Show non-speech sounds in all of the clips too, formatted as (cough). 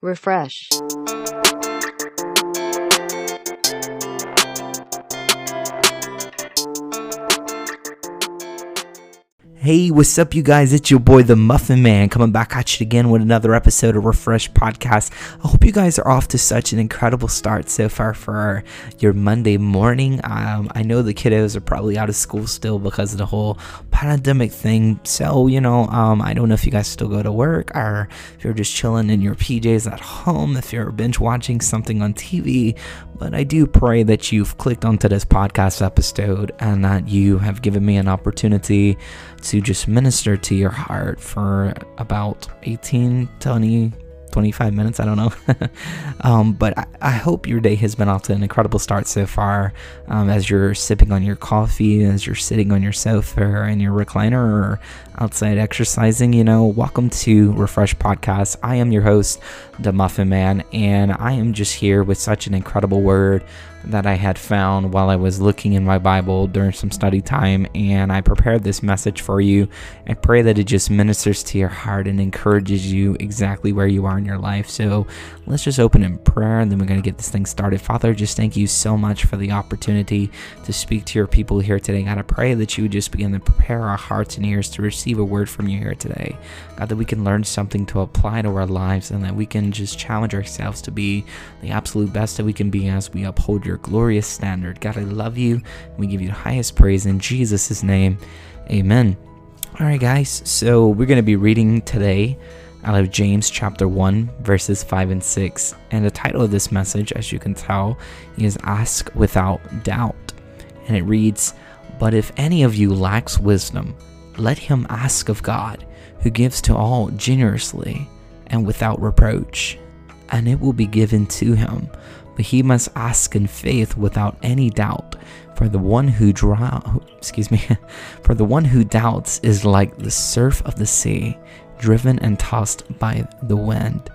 refresh, Hey, what's up, you guys? It's your boy, the Muffin Man, coming back at you again with another episode of Refresh Podcast. I hope you guys are off to such an incredible start so far for your Monday morning. Um, I know the kiddos are probably out of school still because of the whole pandemic thing. So, you know, um, I don't know if you guys still go to work or if you're just chilling in your PJs at home, if you're binge watching something on TV. But I do pray that you've clicked onto this podcast episode and that you have given me an opportunity to just minister to your heart for about 18, 20, 25 minutes. I don't know. (laughs) um, but I, I, hope your day has been off to an incredible start so far. Um, as you're sipping on your coffee, as you're sitting on your sofa or in your recliner or outside exercising, you know, welcome to Refresh Podcast. I am your host, The Muffin Man, and I am just here with such an incredible word that I had found while I was looking in my Bible during some study time, and I prepared this message for you. I pray that it just ministers to your heart and encourages you exactly where you are in your life. So let's just open in prayer, and then we're going to get this thing started. Father, just thank you so much for the opportunity to speak to your people here today. God, I pray that you would just begin to prepare our hearts and ears to receive a word from you here today. God, that we can learn something to apply to our lives, and that we can just challenge ourselves to be the absolute best that we can be as we uphold your glorious standard. God, I love you. We give you the highest praise in Jesus' name. Amen. All right, guys. So we're going to be reading today out of James chapter 1, verses 5 and 6. And the title of this message, as you can tell, is Ask Without Doubt. And it reads, But if any of you lacks wisdom, let him ask of God, who gives to all generously and without reproach, and it will be given to him but he must ask in faith without any doubt. For the one who draw, excuse me, (laughs) for the one who doubts is like the surf of the sea, driven and tossed by the wind.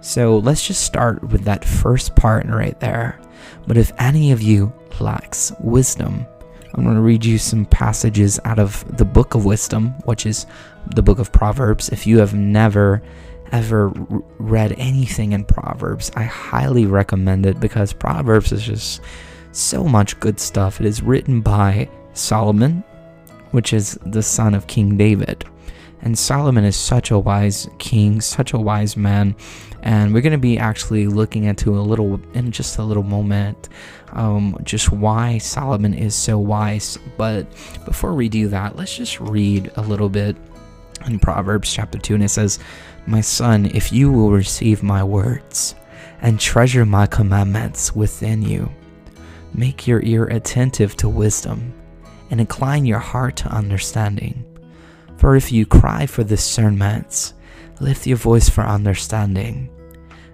So let's just start with that first part right there. But if any of you lacks wisdom, I'm going to read you some passages out of the book of wisdom, which is the book of Proverbs. If you have never ever read anything in Proverbs, I highly recommend it because Proverbs is just so much good stuff. It is written by Solomon, which is the son of King David. And Solomon is such a wise king, such a wise man. And we're going to be actually looking into a little, in just a little moment, um, just why Solomon is so wise. But before we do that, let's just read a little bit in Proverbs chapter 2. And it says, my son, if you will receive my words and treasure my commandments within you, make your ear attentive to wisdom and incline your heart to understanding. For if you cry for discernment, lift your voice for understanding.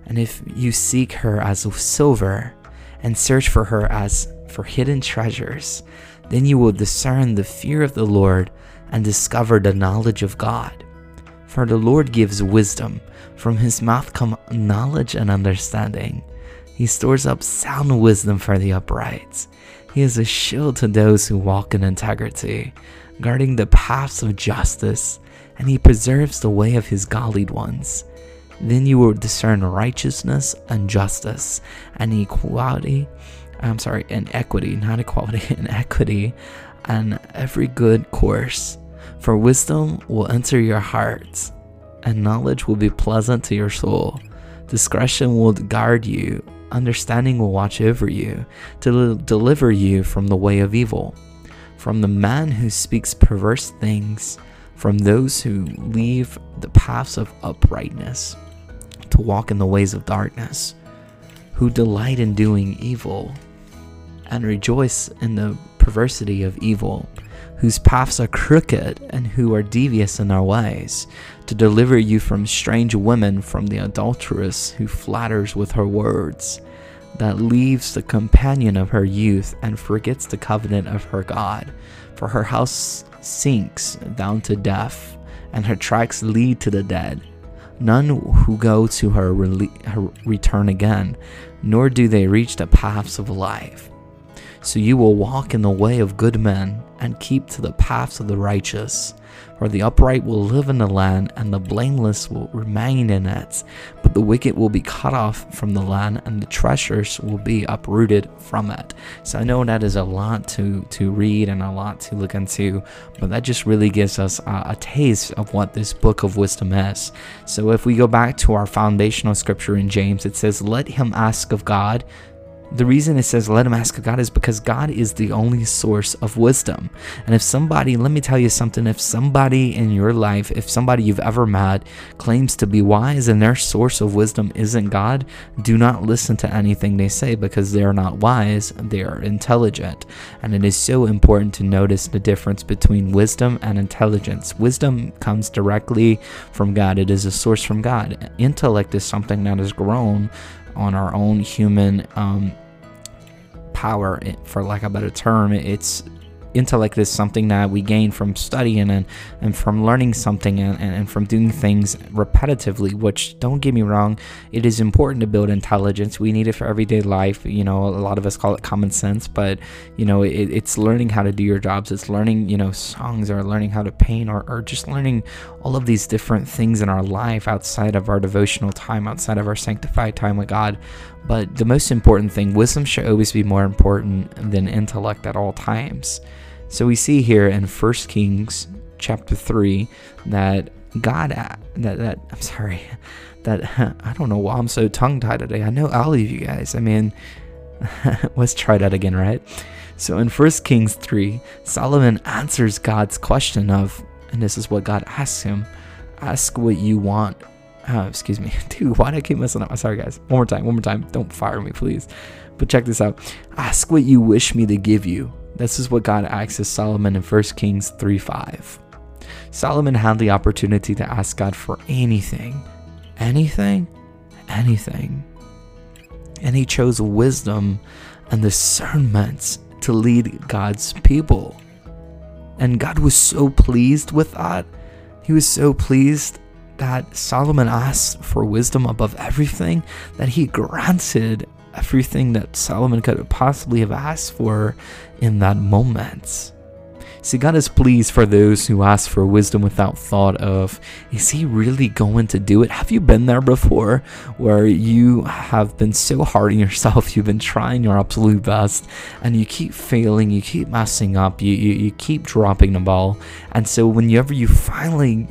And if you seek her as of silver and search for her as for hidden treasures, then you will discern the fear of the Lord and discover the knowledge of God. For the Lord gives wisdom, from his mouth come knowledge and understanding. He stores up sound wisdom for the upright. He is a shield to those who walk in integrity, guarding the paths of justice, and he preserves the way of his godly ones. Then you will discern righteousness and justice and equality. I'm sorry, and equity, not equality, (laughs) and equity, and every good course. For wisdom will enter your heart, and knowledge will be pleasant to your soul. Discretion will guard you, understanding will watch over you, to deliver you from the way of evil, from the man who speaks perverse things, from those who leave the paths of uprightness, to walk in the ways of darkness, who delight in doing evil, and rejoice in the perversity of evil whose paths are crooked and who are devious in their ways, to deliver you from strange women, from the adulteress who flatters with her words, that leaves the companion of her youth and forgets the covenant of her God. For her house sinks down to death, and her tracks lead to the dead. None who go to her, her return again, nor do they reach the paths of life. So you will walk in the way of good men and keep to the paths of the righteous. For the upright will live in the land, and the blameless will remain in it. But the wicked will be cut off from the land and the treasures will be uprooted from it. So I know that is a lot to, to read and a lot to look into, but that just really gives us a, a taste of what this book of wisdom is. So if we go back to our foundational scripture in James, it says, Let him ask of God the reason it says let him ask God is because God is the only source of wisdom. And if somebody, let me tell you something, if somebody in your life, if somebody you've ever met claims to be wise and their source of wisdom isn't God, do not listen to anything they say because they are not wise, they are intelligent. And it is so important to notice the difference between wisdom and intelligence. Wisdom comes directly from God, it is a source from God. Intellect is something that has grown on our own human um, power, for lack of a better term. It's intellect is something that we gain from studying and, and from learning something and, and from doing things repetitively, which don't get me wrong, it is important to build intelligence. We need it for everyday life. You know, a lot of us call it common sense, but, you know, it, it's learning how to do your jobs. It's learning, you know, songs or learning how to paint or, or just learning all of these different things in our life outside of our devotional time, outside of our sanctified time with God. But the most important thing, wisdom should always be more important than intellect at all times. So we see here in 1 Kings chapter 3 that God uh, that that I'm sorry (laughs) that (laughs) I don't know why I'm so tongue tied today. I know I'll leave you guys. I mean, (laughs) let's try that again, right? So in 1 Kings 3, Solomon answers God's question of, and this is what God asks him ask what you want. Oh, excuse me. Dude, why did I keep messing up? I'm sorry, guys. One more time, one more time. Don't fire me, please. But check this out. Ask what you wish me to give you, this is what God asks Solomon in 1 Kings 3 5. Solomon had the opportunity to ask God for anything, anything, anything. And he chose wisdom and discernment to lead God's people. And God was so pleased with that. He was so pleased that Solomon asked for wisdom above everything that he granted everything that Solomon could possibly have asked for in that moment. See, God is pleased for those who ask for wisdom without thought of, is he really going to do it? Have you been there before where you have been so hard on yourself, (laughs) you've been trying your absolute best, and you keep failing, you keep messing up, you, you, you keep dropping the ball. And so whenever you finally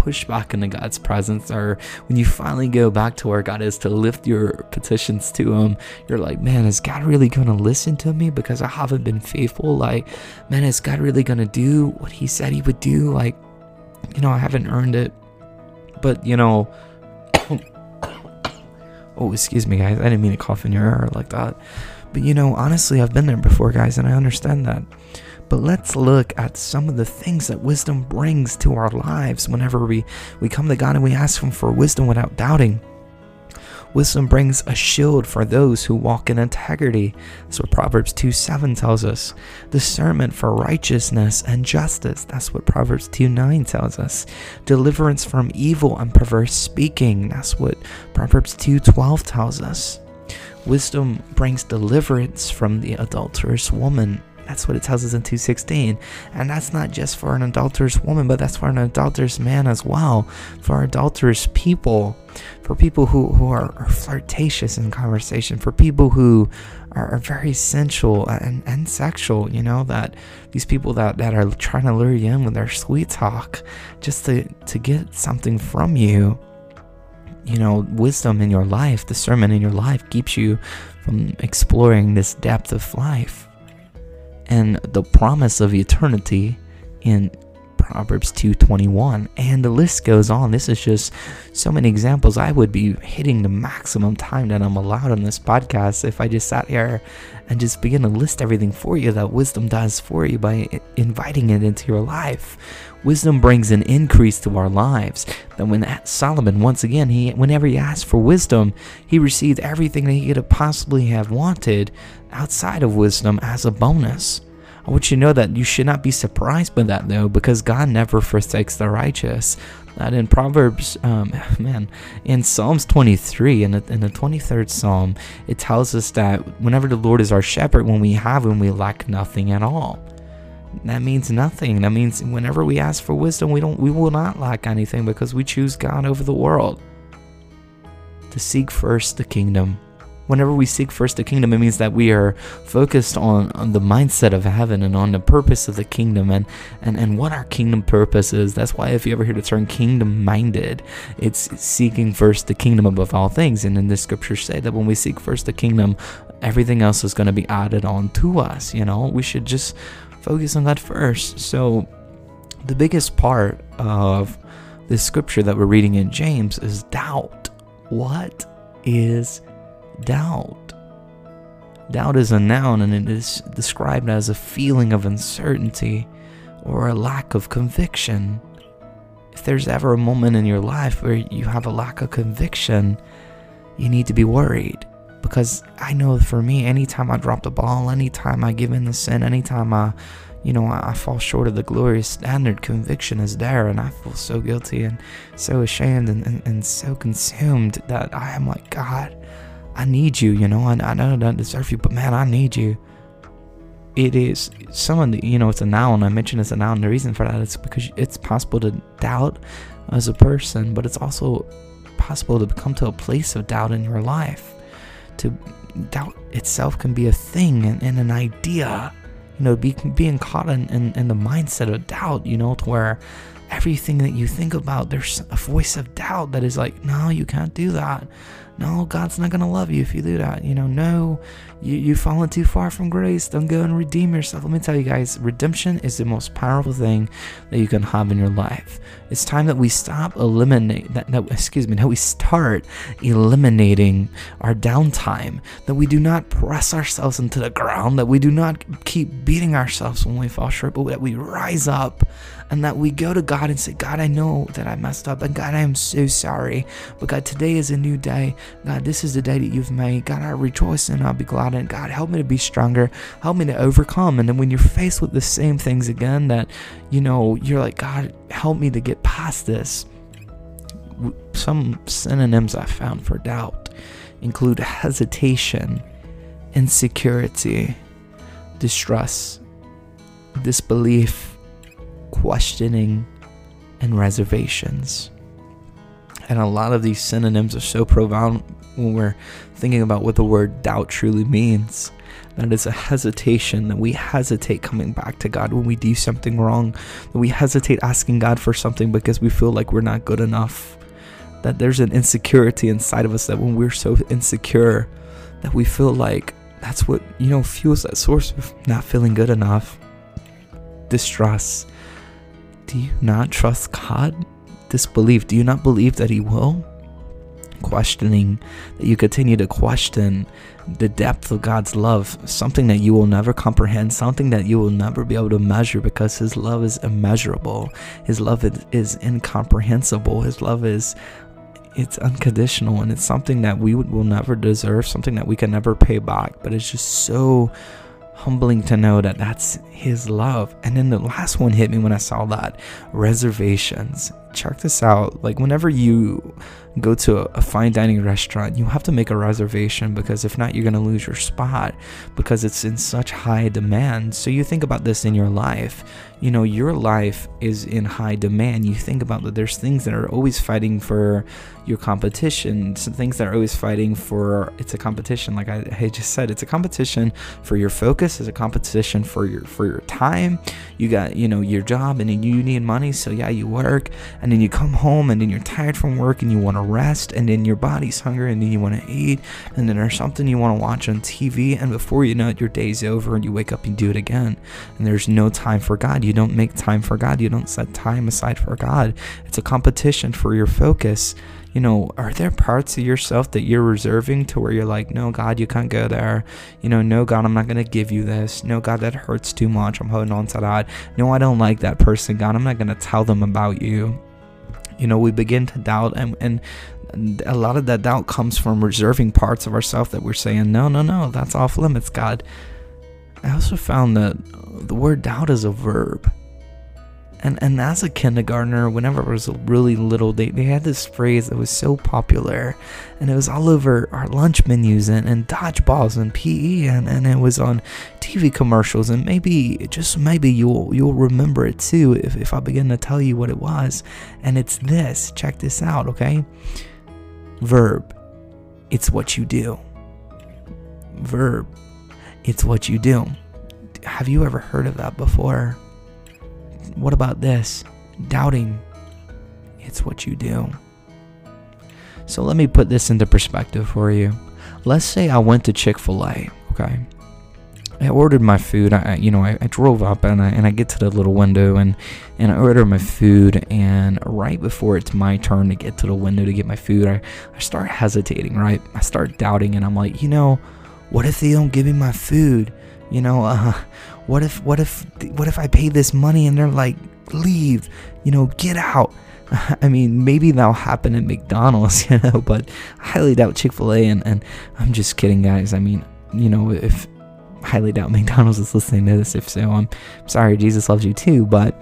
push back into God's presence, or when you finally go back to where God is to lift your petitions to Him, you're like, man, is God really going to listen to me because I haven't been faithful? Like, man, is God really going to do what He said He would do? Like, you know, I haven't earned it. But, you know, (coughs) oh, excuse me, guys. I didn't mean to cough in your ear like that. But, you know, honestly, I've been there before, guys, and I understand that. But let's look at some of the things that wisdom brings to our lives whenever we, we come to God and we ask Him for wisdom without doubting. Wisdom brings a shield for those who walk in integrity. That's what Proverbs 2 7 tells us. Discernment for righteousness and justice. That's what Proverbs 2 9 tells us. Deliverance from evil and perverse speaking. That's what Proverbs 2 12 tells us. Wisdom brings deliverance from the adulterous woman. That's what it tells us in 216. And that's not just for an adulterous woman, but that's for an adulterous man as well. For adulterous people, for people who, who are, are flirtatious in conversation, for people who are, are very sensual and, and sexual, you know, that these people that, that are trying to lure you in with their sweet talk just to, to get something from you you know, wisdom in your life, discernment in your life keeps you from exploring this depth of life and the promise of eternity in Proverbs 2:21 and the list goes on. This is just so many examples. I would be hitting the maximum time that I'm allowed on this podcast if I just sat here and just begin to list everything for you that wisdom does for you by inviting it into your life. Wisdom brings an increase to our lives. That when Solomon, once again, he whenever he asked for wisdom, he received everything that he could have possibly have wanted outside of wisdom as a bonus. I want you to know that you should not be surprised by that though, because God never forsakes the righteous. That in Proverbs, um, (laughs) man, in Psalms 23, in the, in the 23rd Psalm, it tells us that whenever the Lord is our shepherd, when we have Him, we lack nothing at all. That means nothing. That means whenever we ask for wisdom, we don't, we will not lack anything because we choose God over the world. to seek first the kingdom whenever we seek first the kingdom, it means that we are focused on, on the mindset of heaven and on the purpose of the kingdom and, and, and what our kingdom purpose is. That's why if you ever hear the term kingdom minded, it's seeking first the kingdom above all things. And in the scriptures say that when we seek first the kingdom, everything else is going to be added on to us. You know, we should just focus on that first. So the biggest part of this scripture that we're reading in James is doubt. What is doubt. Doubt is a noun and it is described as a feeling of uncertainty or a lack of conviction. If there's ever a moment in your life where you have a lack of conviction, you need to be worried. Because I know for me, anytime I drop the ball, anytime I give in the sin, anytime I, you know, I fall short of the glorious standard, conviction is there, and I feel so guilty and so ashamed and, and, and so consumed that I am like, God, I need you, you know. I, I know I don't deserve you, but man, I need you. It is someone, you know, it's a noun. I mentioned it's a noun. The reason for that is because it's possible to doubt as a person, but it's also possible to come to a place of doubt in your life. To doubt itself can be a thing and, and an idea, you know, be, being caught in, in, in the mindset of doubt, you know, to where everything that you think about, there's a voice of doubt that is like, no, you can't do that no, God's not going to love you if you do that. You know, no, you, you've fallen too far from grace. Don't go and redeem yourself. Let me tell you guys, redemption is the most powerful thing that you can have in your life. It's time that we stop eliminate that, that excuse me, that we start eliminating our downtime, that we do not press ourselves into the ground, that we do not keep beating ourselves when we fall short, but that we rise up and that we go to God and say, God, I know that I messed up, and God, I am so sorry. But God, today is a new day. God, this is the day that you've made. God, I rejoice and I'll be glad. And God, help me to be stronger. Help me to overcome. And then when you're faced with the same things again, that, you know, you're like, God, help me to get past this. Some synonyms I found for doubt include hesitation, insecurity, distrust, disbelief, questioning, and reservations. And a lot of these synonyms are so profound when we're thinking about what the word doubt truly means. That is a hesitation, that we hesitate coming back to God when we do something wrong, that we hesitate asking God for something because we feel like we're not good enough. That there's an insecurity inside of us that when we're so insecure, that we feel like that's what, you know, fuels that source of not feeling good enough. Distrust, do you not trust God? Disbelief. Do you not believe that He will? Questioning, that you continue to question the depth of God's love, something that you will never comprehend, something that you will never be able to measure because His love is immeasurable. His love is incomprehensible. His love is it's unconditional and it's something that we will never deserve, something that we can never pay back, but it's just so humbling to know that that's his love. And then the last one hit me when I saw that reservations. Check this out. Like, whenever you go to a fine dining restaurant, you have to make a reservation because if not, you're going to lose your spot because it's in such high demand. So, you think about this in your life. You know, your life is in high demand. You think about that there's things that are always fighting for your competition, some things that are always fighting for it's a competition. Like I, I just said, it's a competition for your focus, it's a competition for your for your time. You got, you know, your job and then you need money. So, yeah, you work and then you come home and then you're tired from work and you want to rest and then your body's hungry and then you want to eat and then there's something you want to watch on TV and before you know it your day's over and you wake up and do it again and there's no time for God you don't make time for God you don't set time aside for God it's a competition for your focus you know, are there parts of yourself that you're reserving to where you're like, no, God, you can't go there. You know, no, God, I'm not going to give you this. No, God, that hurts too much. I'm holding on to that. No, I don't like that person, God. I'm not going to tell them about you you know we begin to doubt and and a lot of that doubt comes from reserving parts of ourselves that we're saying no no no that's off limits god. I also found that the word doubt is a verb and and as a kindergartner, whenever I was really little, they, they had this phrase that was so popular, and it was all over our lunch menus and, and dodgeballs and PE, and, and it was on TV commercials, and maybe just maybe you'll you'll remember it too if, if I begin to tell you what it was, and it's this. Check this out, okay? Verb, it's what you do. Verb, it's what you do. Have you ever heard of that before? What about this? Doubting, it's what you do. So let me put this into perspective for you. Let's say I went to Chick fil A, okay? I ordered my food. I, you know, I, I, drove up and I, and I get to the little window and, and I order my food. And right before it's my turn to get to the window to get my food, I, I start hesitating, right? I start doubting and I'm like, you know, what if they don't give me my food? You know, (laughs) uh, what if, what if, what if I pay this money and they're like, leave, you know, get out. (laughs) I mean, maybe that'll happen at McDonald's, (laughs) you know, but I highly doubt Chick fil A. And, and I'm just kidding, guys. I mean, you know, if highly doubt (laughs) McDonald's is listening to this. If so, I'm sorry. Jesus loves you too. But,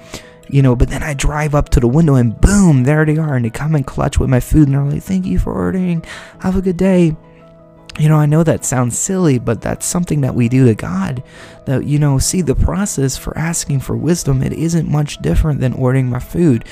you know, but then I drive up to the window and boom, there they are. And they come and clutch with my food and they're like, thank you for ordering. Have a good day. You know, I know that sounds silly, but that's something that we do to God. That, you know, see the process for asking for wisdom, it isn't much different than ordering my food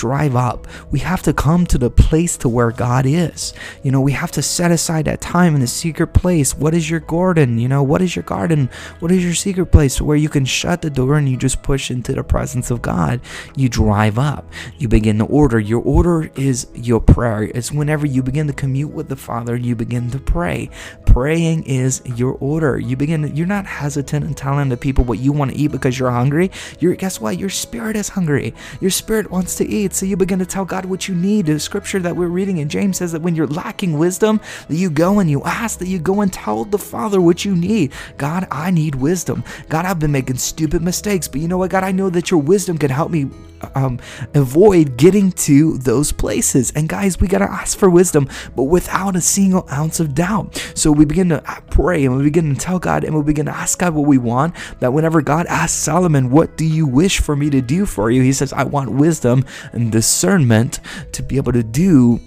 drive up. We have to come to the place to where God is. You know, we have to set aside that time in the secret place. What is your garden? You know, what is your garden? What is your secret place where you can shut the door and you just push into the presence of God? You drive up. You begin to order. Your order is your prayer. It's whenever you begin to commute with the Father, you begin to pray. Praying is your order. You begin you're not hesitant in telling the people what you want to eat because you're hungry. You're guess what? Your spirit is hungry. Your spirit wants to eat. So you begin to tell God what you need. The scripture that we're reading in James says that when you're lacking wisdom, that you go and you ask, that you go and tell the Father what you need. God, I need wisdom. God, I've been making stupid mistakes, but you know what, God, I know that your wisdom can help me um, avoid getting to those places. And guys, we got to ask for wisdom, but without a single ounce of doubt. So we begin to pray and we begin to tell God and we begin to ask God what we want. That whenever God asks Solomon, What do you wish for me to do for you? He says, I want wisdom and discernment to be able to do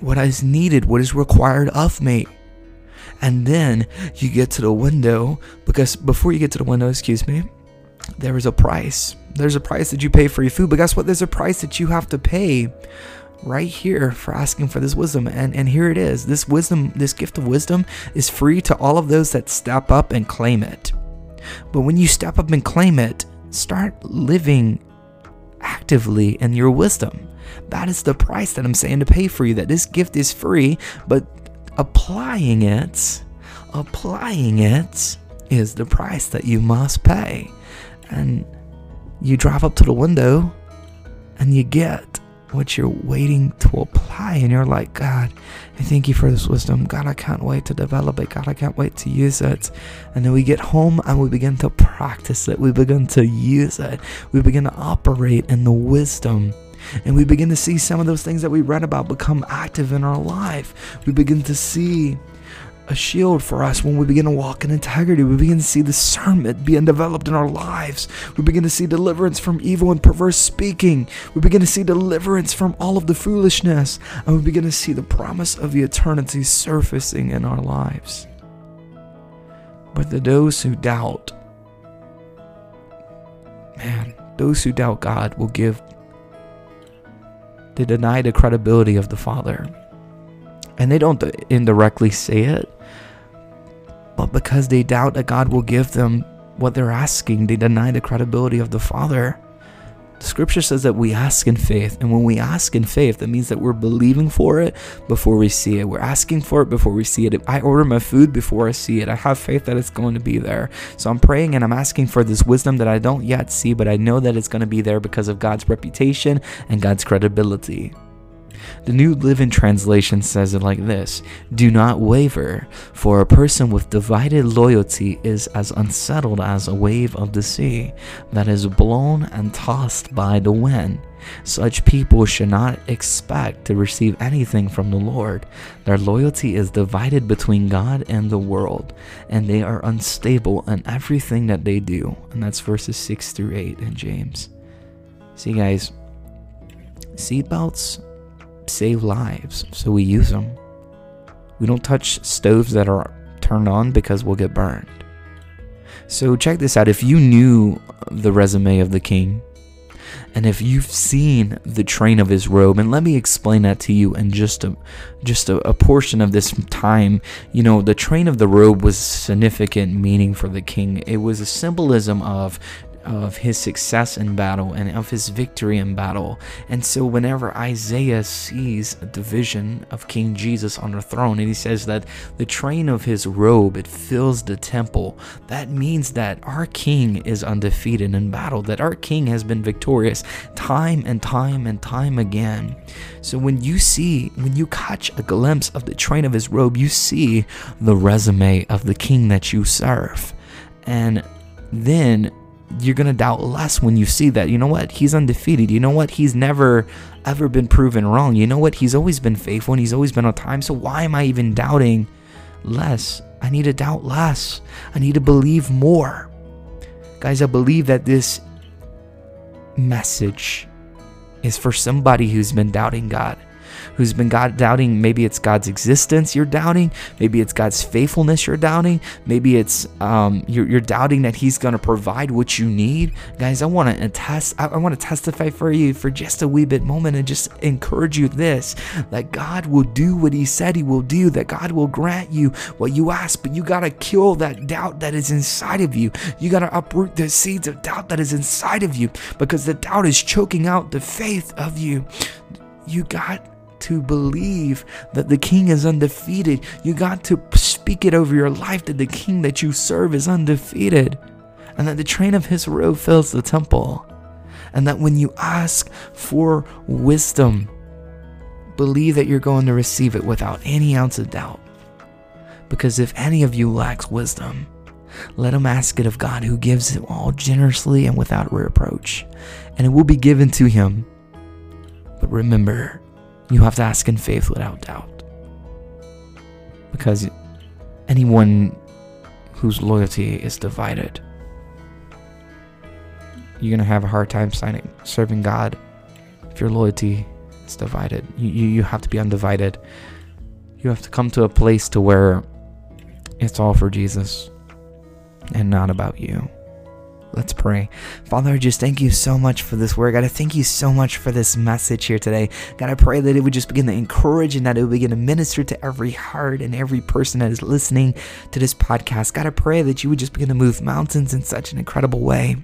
what is needed, what is required of me. And then you get to the window because before you get to the window, excuse me, there is a price. There's a price that you pay for your food, but guess what? There's a price that you have to pay right here for asking for this wisdom. And and here it is. This wisdom, this gift of wisdom is free to all of those that step up and claim it. But when you step up and claim it, start living actively in your wisdom. That is the price that I'm saying to pay for you. That this gift is free, but applying it, applying it is the price that you must pay and you drive up to the window and you get what you're waiting to apply and you're like god i thank you for this wisdom. God i can't wait to develop it. God i can't wait to use it. And then we get home and we begin to practice it. We begin to use it. We begin to operate in the wisdom. And we begin to see some of those things that we read about become active in our life. We begin to see a shield for us when we begin to walk in integrity. We begin to see discernment being developed in our lives. We begin to see deliverance from evil and perverse speaking. We begin to see deliverance from all of the foolishness. And we begin to see the promise of the eternity surfacing in our lives. But the those who doubt, man, those who doubt God will give, they deny the credibility of the Father and they don't indirectly say it, but because they doubt that God will give them what they're asking, they deny the credibility of the Father. The scripture says that we ask in faith, and when we ask in faith, that means that we're believing for it before we see it. We're asking for it before we see it. I order my food before I see it. I have faith that it's going to be there. So I'm praying and I'm asking for this wisdom that I don't yet see, but I know that it's going to be there because of God's reputation and God's credibility. The New Living Translation says it like this Do not waver, for a person with divided loyalty is as unsettled as a wave of the sea that is blown and tossed by the wind. Such people should not expect to receive anything from the Lord. Their loyalty is divided between God and the world, and they are unstable in everything that they do. And that's verses 6 through 8 in James. See, guys, seatbelts save lives, so we use them. We don't touch stoves that are turned on because we'll get burned. So check this out. If you knew the resume of the king, And if you've seen the train of his robe, and let me explain that to you in just a just a, a portion of this time, you know, the train of the robe was significant meaning for the king. It was a symbolism of of his success in battle and of his victory in battle. And so, whenever Isaiah sees the vision of King Jesus on the throne, and he says that the train of his robe it fills the temple, that means that our King is undefeated in battle, that our King has been victorious time and time and time again. So, when you see, when you catch a glimpse of the train of his robe, you see the resume of the King that you serve. And then you're going to doubt less when you see that. You know what? He's undefeated. You know what? He's never ever been proven wrong. You know what? He's always been faithful and he's always been on time. So why am I even doubting less? I need to doubt less. I need to believe more. Guys, I believe that this message is for somebody who's been doubting God who's been God doubting. Maybe it's God's existence you're doubting. Maybe it's God's faithfulness you're doubting. Maybe it's um, you're, you're doubting that He's going to provide what you need. Guys, I want to test. I, I want to testify for you for just a wee bit moment and just encourage you this that God will do what He said He will do. That God will grant you what you ask, but you got to kill that doubt that is inside of you. You got to uproot the seeds of doubt that is inside of you because the doubt is choking out the faith of you. You got to believe that the king is undefeated. You got to speak it over your life that the king that you serve is undefeated and that the train of his robe fills the temple. And that when you ask for wisdom, believe that you're going to receive it without any ounce of doubt. Because if any of you lacks wisdom, let him ask it of God who gives it all generously and without reproach, and it will be given to him. But remember, you have to ask in faith without doubt. Because anyone whose loyalty is divided, you're going to have a hard time signing, serving God if your loyalty is divided. You, you, you have to be undivided. You have to come to a place to where it's all for Jesus and not about you. Let's pray. Father, I just thank you so much for this word. God, I thank you so much for this message here today. God, I pray that it would just begin to encourage and that it would begin to minister to every heart and every person that is listening to this podcast. God, I pray that you would just begin to move mountains in such an incredible way.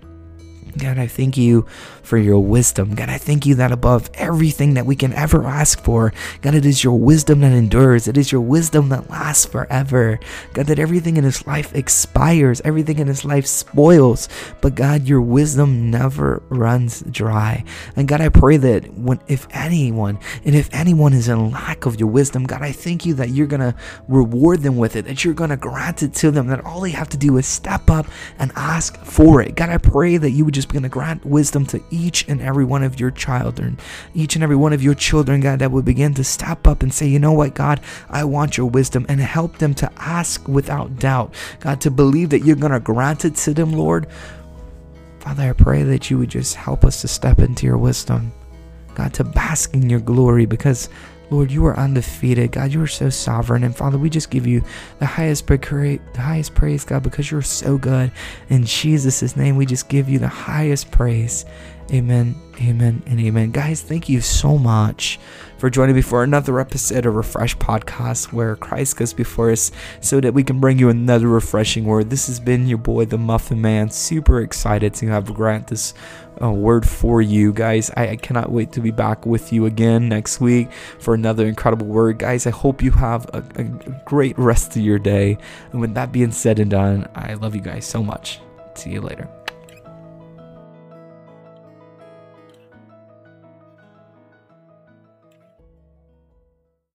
God, I thank you for your wisdom. God, I thank you that above everything that we can ever ask for, God, it is your wisdom that endures. It is your wisdom that lasts forever. God, that everything in his life expires, everything in his life spoils. But God, your wisdom never runs dry. And God, I pray that when if anyone, and if anyone is in lack of your wisdom, God, I thank you that you're gonna reward them with it, that you're gonna grant it to them, that all they have to do is step up and ask for it. God, I pray that you would just begin to grant wisdom to each and every one of your children, each and every one of your children, God, that would begin to step up and say, you know what, God, I want your wisdom and help them to ask without doubt, God, to believe that you're going to grant it to them, Lord. Father, I pray that you would just help us to step into your wisdom, God, to bask in your glory because Lord, you are undefeated. God, you are so sovereign. And Father, we just give you the highest praise, the highest praise, God, because you're so good. In Jesus' name, we just give you the highest praise. Amen, amen, and amen. Guys, thank you so much for joining me for another episode of Refresh Podcast where Christ goes before us so that we can bring you another refreshing word. This has been your boy, the Muffin Man. Super excited to have Grant this uh, word for you guys. I, I cannot wait to be back with you again next week for another incredible word. Guys, I hope you have a, a great rest of your day. And with that being said and done, I love you guys so much. See you later.